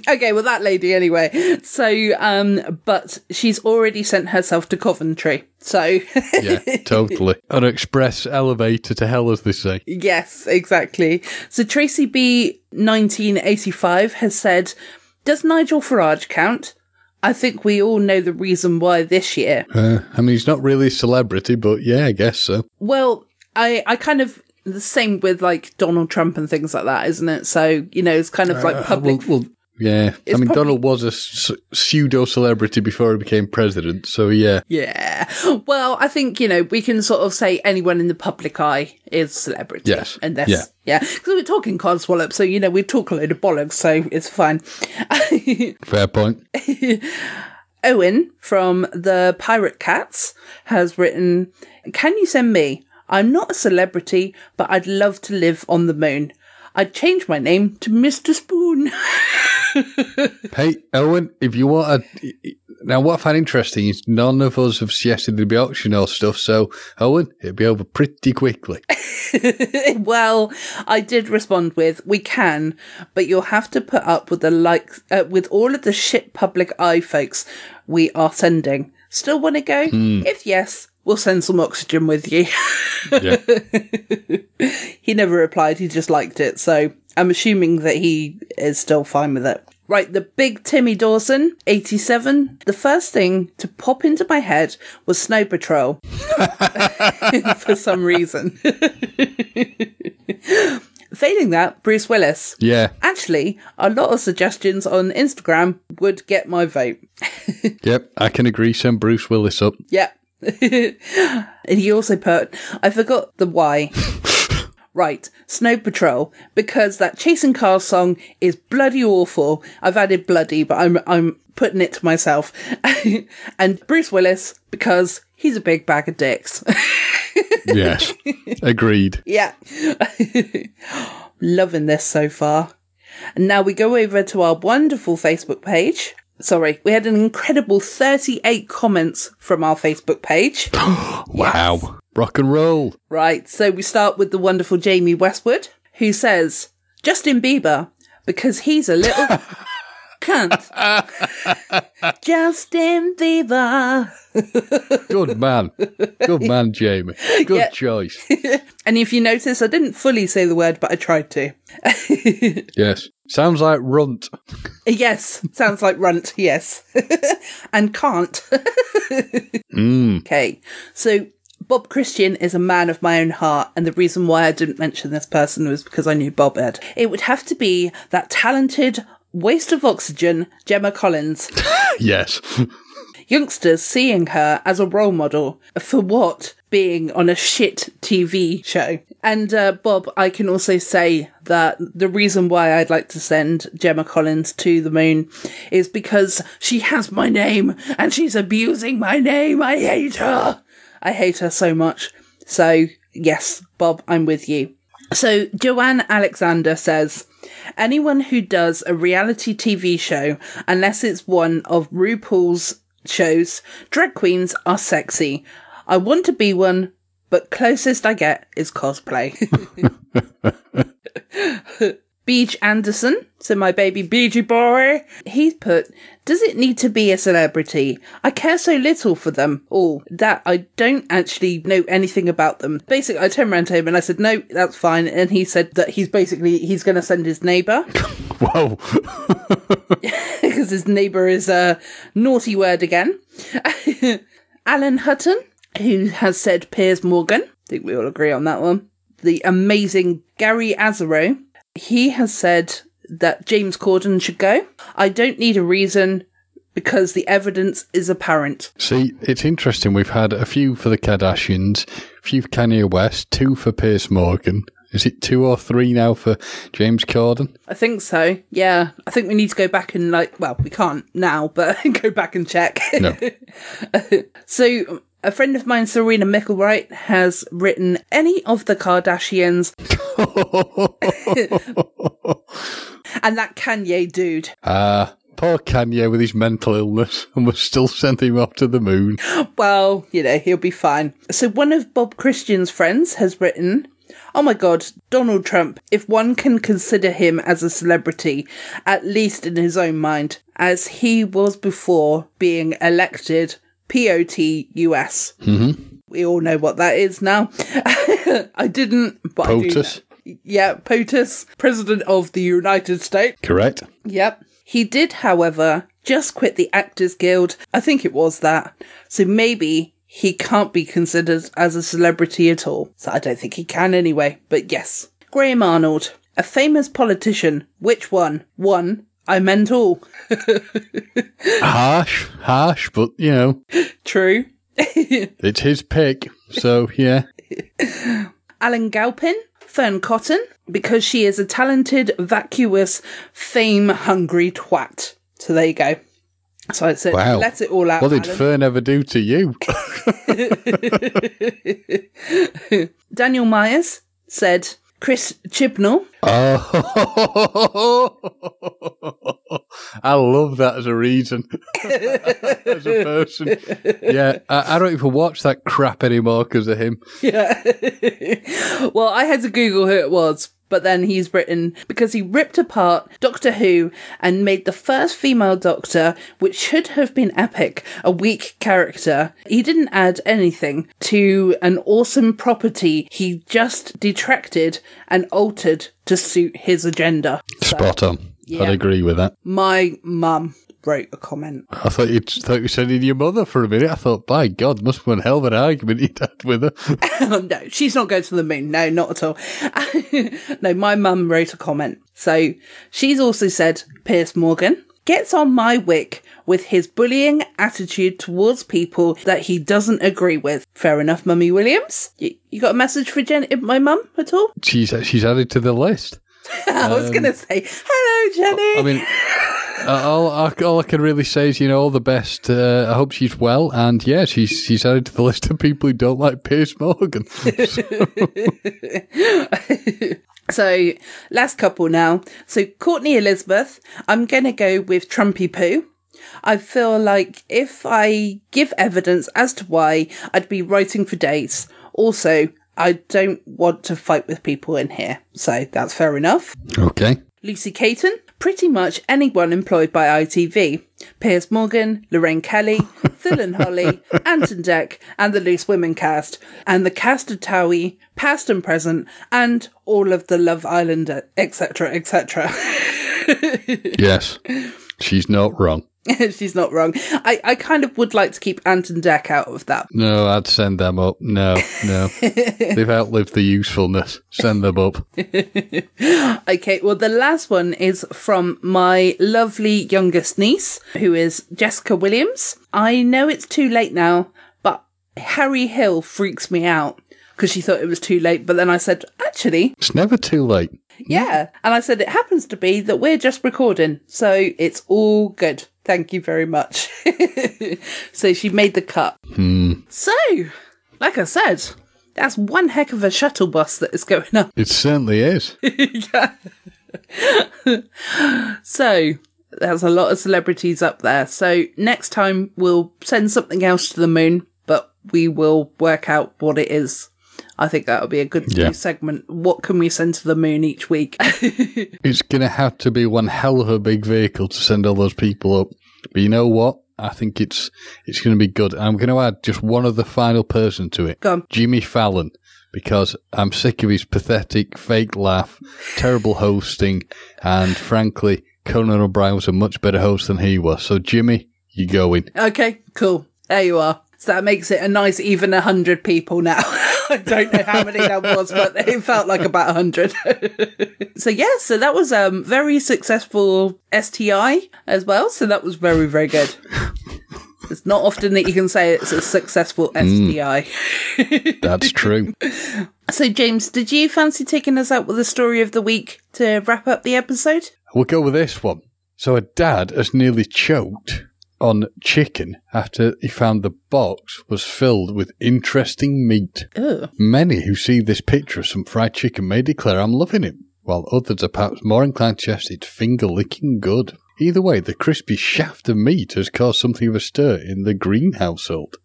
okay, well, that lady anyway. So, um, but she's already sent herself to Coventry. So, yeah, totally. (laughs) An express elevator to hell, as they say. yes, exactly. So, Tracy B 1985 has said, Does Nigel Farage count? I think we all know the reason why this year. Uh, I mean, he's not really a celebrity, but yeah, I guess so. Well, I, I kind of, the same with like Donald Trump and things like that, isn't it? So, you know, it's kind of like public. Well, well, yeah. I It's mean, probably- Donald was a pseudo celebrity before he became president, so yeah. Yeah. Well, I think, you know, we can sort of say anyone in the public eye is celebrity. Yes. And this. Yeah. Yeah. Because we're talking Codswallop, so, you know, we talk a load of bollocks, so it's fine. (laughs) Fair point. (laughs) Owen from the Pirate Cats has written, Can you send me? I'm not a celebrity, but I'd love to live on the moon. I'd change my name to Mr. Spoon. (laughs) Hey, Owen, if you want a. Now, what I find interesting is none of us have suggested there'd be auction or stuff, so, Owen, it'll be over pretty quickly. (laughs) (laughs) well, I did respond with, "We can, but you'll have to put up with the like uh, with all of the shit public eye folks we are sending. Still want to go? If yes, we'll send some oxygen with you." Yeah. (laughs) he never replied. He just liked it, so I'm assuming that he is still fine with it. Right, the big Timmy Dawson, 87. The first thing to pop into my head was Snow Patrol. (laughs) For some reason. (laughs) Failing that, Bruce Willis. yeah. Actually, a lot of suggestions on Instagram would get my vote. Yep. I can agree. Send Bruce Willis up. Yep. (laughs) and he also put, I forgot the why. (laughs) right, Snow Patrol, because that Chasing Cars song is bloody awful. I've added bloody, but I'm I'm putting it to myself. (laughs) and Bruce Willis, because he's a big bag of dicks. Yes. Agreed. yeah. Loving this so far. And now we go over to our wonderful Facebook page. Sorry, we had an incredible 38 comments from our Facebook page. (gasps) Wow. Rock and roll. Right, so we start with the wonderful Jamie Westwood, who says, Justin Bieber, because he's a little (laughs) cunt. (laughs) Justin Bieber. Good man. Good man, Jamie. Good Yeah. choice. (laughs) And if you notice, I didn't fully say the word, but I tried to. (laughs) Yes. Sounds like runt. yes, sounds like runt, yes. and can't. Mm. Okay, so Bob Christian is a man of my own heart, and the reason why I didn't mention this person was because I knew Bob Ed. It would have to be that talented waste of oxygen, Gemma Collins. (laughs) Yes. Youngsters seeing her as a role model for what? Being on a shit TV show. And uh, Bob, I can also say that the reason why I'd like to send Gemma Collins to the moon is because she has my name and she's abusing my name. I hate her. I hate her so much. So, yes, Bob, I'm with you. So, Joanne Alexander says, Anyone who does a reality TV show, unless it's one of RuPaul's shows, drag queens are sexy. I want to be one, but closest I get is cosplay. (laughs) (laughs) Beach Anderson, so my baby Beachy boy, he's put, does it need to be a celebrity? I care so little for them all that I don't actually know anything about them. Basically, I turned around to him and I said, no, that's fine. And he said that he's basically, he's going to send his neighbour. (laughs) Whoa. (laughs) (laughs) because his neighbour is a naughty word again. Alan Hutton, who has said Piers Morgan. I think we all agree on that one. The amazing Gary Azaro. He has said that James Corden should go. I don't need a reason because the evidence is apparent. See, it's interesting. We've had a few for the Kardashians, a few for Kanye West, two for Piers Morgan. Is it two or three now for James Corden? I think so. Yeah. I think we need to go back and like, well, we can't now, but (laughs) go back and check. No. (laughs) So a friend of mine, Serena Micklewright, has written any of the Kardashians (laughs) and that Kanye dude. Ah, poor Kanye with his mental illness, and we're still sending him off to the moon. Well, you know, he'll be fine. So one of Bob Christian's friends has written, Oh my god, Donald Trump, if one can consider him as a celebrity, at least in his own mind, as he was before being elected POTUS. Mm-hmm. We all know what that is now. (laughs) I didn't, but I do POTUS. Yeah, POTUS, President of the United States. Correct. Yep. He did, however, just quit the Actors Guild. I think it was that. So maybe he can't be considered as a celebrity at all. So I don't think he can anyway. But yes. Graham Arnold, a famous politician. Which one? One. I meant all. (laughs) Harsh, harsh, but you know, True. (laughs) it's his pick. So yeah. Alan Galpin, Fearne Cotton, because she is a talented, vacuous, fame hungry twat. So there you go. So I said, Wow. let it all out. What did Alan. Fearne ever do to you? (laughs) Daniel Myers said Chris Chibnall. Oh, (laughs) I love that as a reason. (laughs) as a person. Yeah, I, I don't even watch that crap anymore because of him. Yeah. (laughs) well, I had to Google who it was, but then he's written because he ripped apart Doctor Who and made the first female Doctor, which should have been epic, a weak character. He didn't add anything to an awesome property. He just detracted and altered to suit his agenda. So, Spot on. Yeah. I'd agree with that. my mum wrote a comment. I thought you thought you said in your mother for a minute. I thought, by God, must have been hell of an argument you'd had with her. (laughs) Oh, no, she's not going to the moon. No, not at all. (laughs) no, my mum wrote a comment. So she's also said Piers Morgan gets on my wick with his bullying attitude towards people that he doesn't agree with. Fair enough, Mummy Williams. You, you got a message for Jen, eh, my mum at all? she's she's added to the list. (laughs) I was going to um, say, hello, Jenny. I mean, uh, all, all I can really say is, you know, all the best. Uh, I hope she's well, and yeah, she's she's added to the list of people who don't like Piers Morgan. (laughs) So, last couple now. So, Courtney Elizabeth, I'm going to go with Trumpy Poo. I feel like if I give evidence as to why, I'd be writing for days. Also, I don't want to fight with people in here. So, that's fair enough. okay, Lucy Caton, pretty much anyone employed by ITV. Piers Morgan, Lorraine Kelly, (laughs) Phil and Holly, Ant and Dec, and the Loose Women cast, and the cast of Towie, past and present, and all of the Love Island, etc., etc. (laughs) yes, she's not wrong. (laughs) She's not wrong. I, I kind of would like to keep Ant and Dec out of that. No, I'd send them up. No, no, (laughs) they've outlived the usefulness. Send them up. (laughs) Okay, well, the last one is from my lovely youngest niece, who is Jessica Williams. I know it's too late now, but Harry Hill freaks me out because she thought it was too late. But then I said, actually, It's never too late. yeah. And I said, it happens to be that we're just recording. So it's all good. Thank you very much. (laughs) so she made the cut. Hmm. So, like I said, that's one heck of a shuttle bus that is going up. It certainly is. (laughs) So there's a lot of celebrities up there. So next time we'll send something else to the moon, but we will work out what it is. I think that would be a good Yeah. new segment. What can we send to the moon each week? (laughs) It's going to have to be one hell of a big vehicle to send all those people up. But you know what? I think it's it's going to be good. I'm going to add just one other final person to it. Go on. Jimmy Fallon, because I'm sick of his pathetic fake laugh, terrible hosting, and frankly, Conan O'Brien was a much better host than he was. So Jimmy, you go in. okay, cool. There you are. So that makes it a nice even 100 people now. (laughs) I don't know how many that was, but it felt like about 100. (laughs) so yeah, so that was um very successful STI as well. So that was very, very good. It's not often that you can say it's a successful STI. (laughs) That's true. So James, did you fancy taking us out with the story of the week to wrap up the episode? We'll go with this one. So a dad has nearly choked on chicken after he found the box was filled with interesting meat. Ugh. Many who see this picture of some fried chicken may declare I'm loving it, while others are perhaps more inclined to suggest it's finger licking good. Either way, the crispy shaft of meat has caused something of a stir in the Green household.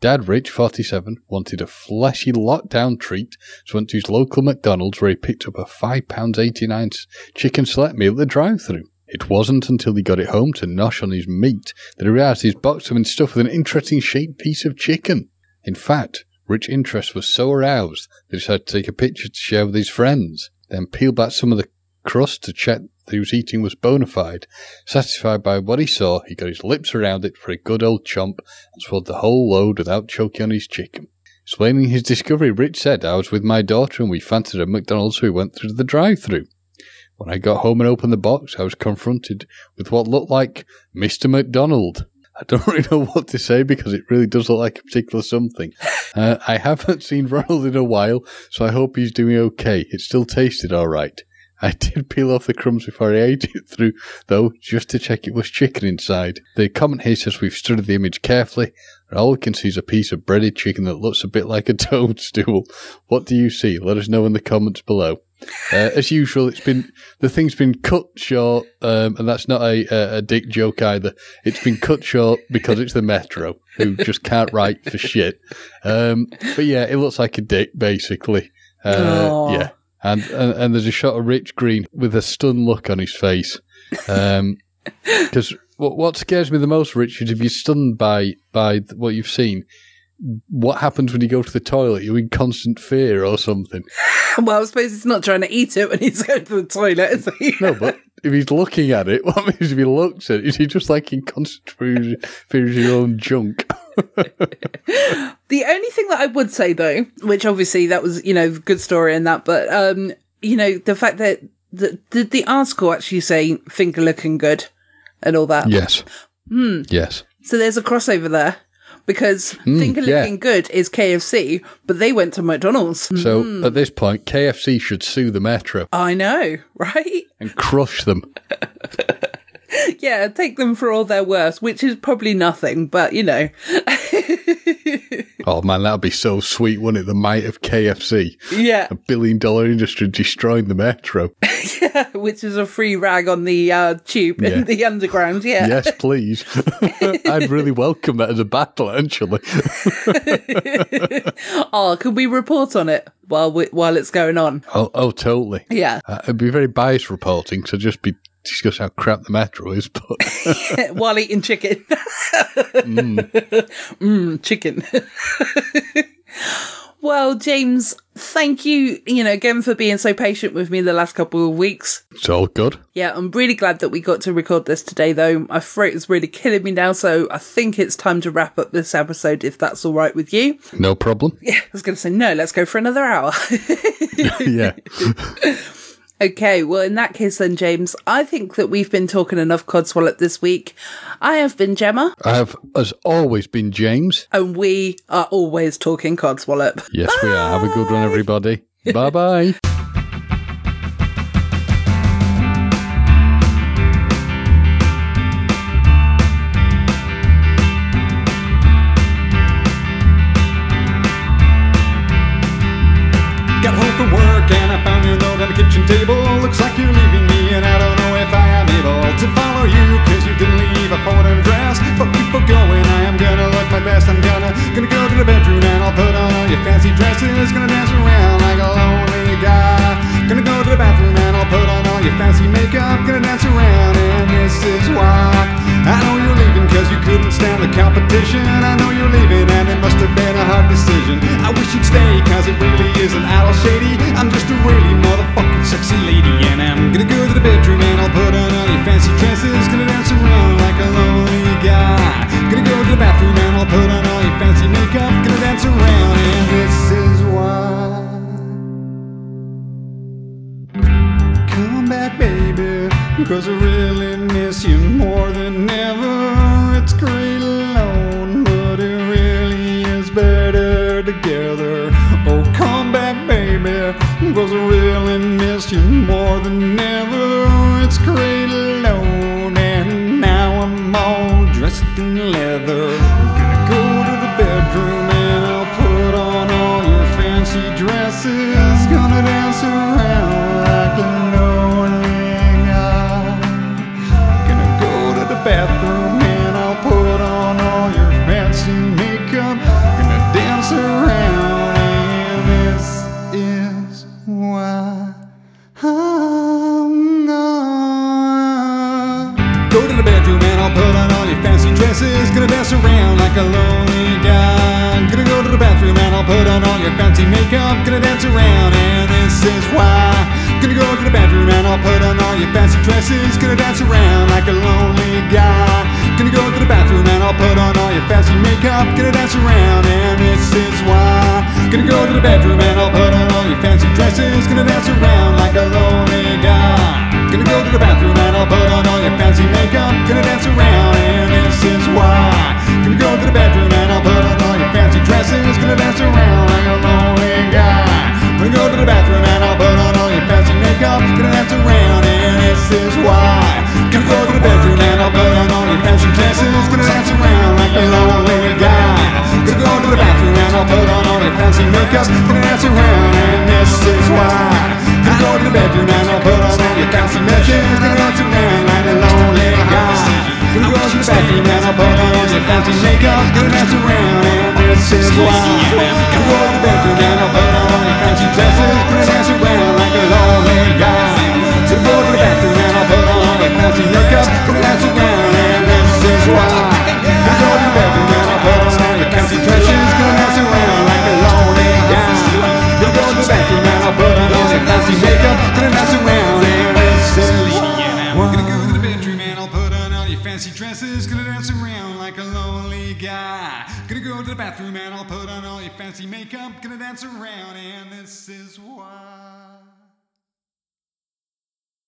Dad Rich, 47, wanted a fleshy lockdown treat, so went to his local McDonald's where he picked up a £5.89 chicken select meal at the drive through. It wasn't until he got it home to nosh on his meat that he realised his box had been stuffed with an interesting shaped piece of chicken. In fact, Rich interest was so aroused that he decided to take a picture to share with his friends, then peel back some of the crust to check that he was eating was bona fide. Satisfied by what he saw, he got his lips around it for a good old chomp and swallowed the whole load without choking on his chicken. Explaining his discovery, Rich said, I was with my daughter and we fancied a McDonald's so we went through the drive-through. When I got home and opened the box, I was confronted with what looked like Mr. McDonald. I don't (laughs) really know what to say because it really does look like a particular something. (laughs) Uh, I haven't seen Ronald in a while, so I hope he's doing okay. It still tasted alright. I (laughs) did peel off the crumbs before I ate it through, though, just to check it was chicken inside. The comment here says we've studied the image carefully, and all we can see is a piece of breaded chicken that looks a bit like a toadstool. What do you see? Let us know in the comments below. Uh, as usual, it's been the thing's been cut short, um, and that's not a, a, a dick joke either. It's been cut short because it's the Metro, who just can't write for shit. Um, but yeah, it looks like a dick basically. Uh, yeah, and, and and there's a shot of Rich Green with a stunned look on his face. (laughs) Because what what scares me the most, Richard, if you're stunned by by what you've seen, what happens when you go to the toilet? You're in constant fear or something. (laughs) Well, I suppose he's not trying to eat it when he's (laughs) going to the toilet, is he? No, but if he's looking at it, (laughs) what happens if he looks at it? Is he just like in constant fear fear of his own junk? The only thing that I would say though, which obviously that was, you know, good story and that, but um, you know, the fact that the did the article actually say finger looking good and all that. Yes. Yes. So there's a crossover there. Because finger yeah. looking good is KFC, but they went to McDonald's. So hmm. at this point, KFC should sue the Metro I know, (laughs) right? and crush them. (laughs) Yeah, take them for all they're worth, which is probably nothing, but you know. (laughs) Oh man, that'd be so sweet, wouldn't it? The might of KFC, yeah. a billion dollar industry destroying the Metro. (laughs) Yeah, which is a free rag on the uh, tube Yeah. in the underground. Yeah. Yes, please. (laughs) (laughs) I'd really welcome that as a battle, actually. Oh, could we report on it while we, while it's going on? Oh, oh totally. Yeah. Uh, it'd be very biased reporting, so just be discuss how crap the Metro is, but (laughs) while eating chicken. mm. (laughs) chicken. (laughs) well, James, thank you, you know, again for being so patient with me the last couple of weeks. it's all good. Yeah, I'm really glad that we got to record this today, though. My throat is really killing me now, so I think it's time to wrap up this episode if that's all right with you. No problem. Yeah, I was going to say, no, let's go for another hour. yeah. Okay, well, in that case, then, James, I think that we've been talking enough Codswallop this week. I have been Gemma, I have, as always, been James. and we are always talking Codswallop. Yes, we are. Have a good one, everybody. bye bye. (laughs) I know you're leaving and it must have been a hard decision. I wish you'd stay cause it really isn't at all shady. I'm just a really motherfucking sexy lady and I'm gonna go to the bedroom and I'll put on all your fancy dresses. Gonna dance around like a lonely guy. Gonna go to the bathroom and I'll put on all your fancy makeup. Gonna dance around and this is why. Come back, baby, cause I really like a lonely guy. Gonna go to the bathroom and I'll put on all your fancy makeup. Gonna dance around, and this is why. Gonna go to the bedroom and I'll put on all your fancy dresses. Gonna dance around like a lonely guy. Gonna go to the bathroom and I'll put on all your fancy makeup. Gonna dance around, and this is why. Gonna go to the bedroom and I'll put on all your fancy dresses. Gonna dance around like a lonely guy. Gonna go to the bathroom and I'll put on all your fancy makeup. Gonna dance around, and this is why. Gonna go to the bedroom and I'll put on all your fancy dresses. Gonna dance around like a lonely guy. Gonna go to the bathroom and I'll put on all your fancy makeup. Gonna dance around, and this is why. Gonna go to the bedroom and I'll put on all your fancy dresses. Gonna dance around like a lonely guy. Gonna go to the bathroom and I'll put on all your fancy makeup. Gonna dance around, and this is why. Gonna go to the bedroom and I'll put on all your fancy makeup. Gonna dance around like a lonely guy. Gonna go to the bathroom and I'll put on all your fancy makeup. Gonna dance around, and this is why. Gonna go to the bedroom and I'll put on all your fancy dresses. Gonna dance around like a lonely guy. Gonna go to the bathroom Gonna. Go to the your fancy dresses. Gonna dance around like a lonely guy. Gonna bathroom dance around, and this is why. Gonna go to the bedroom and I'll put on all your fancy dresses. Gonna dance around like a lonely guy. Gonna go to the bathroom and I'll put on all your fancy makeup. Gonna dance around, and this is why.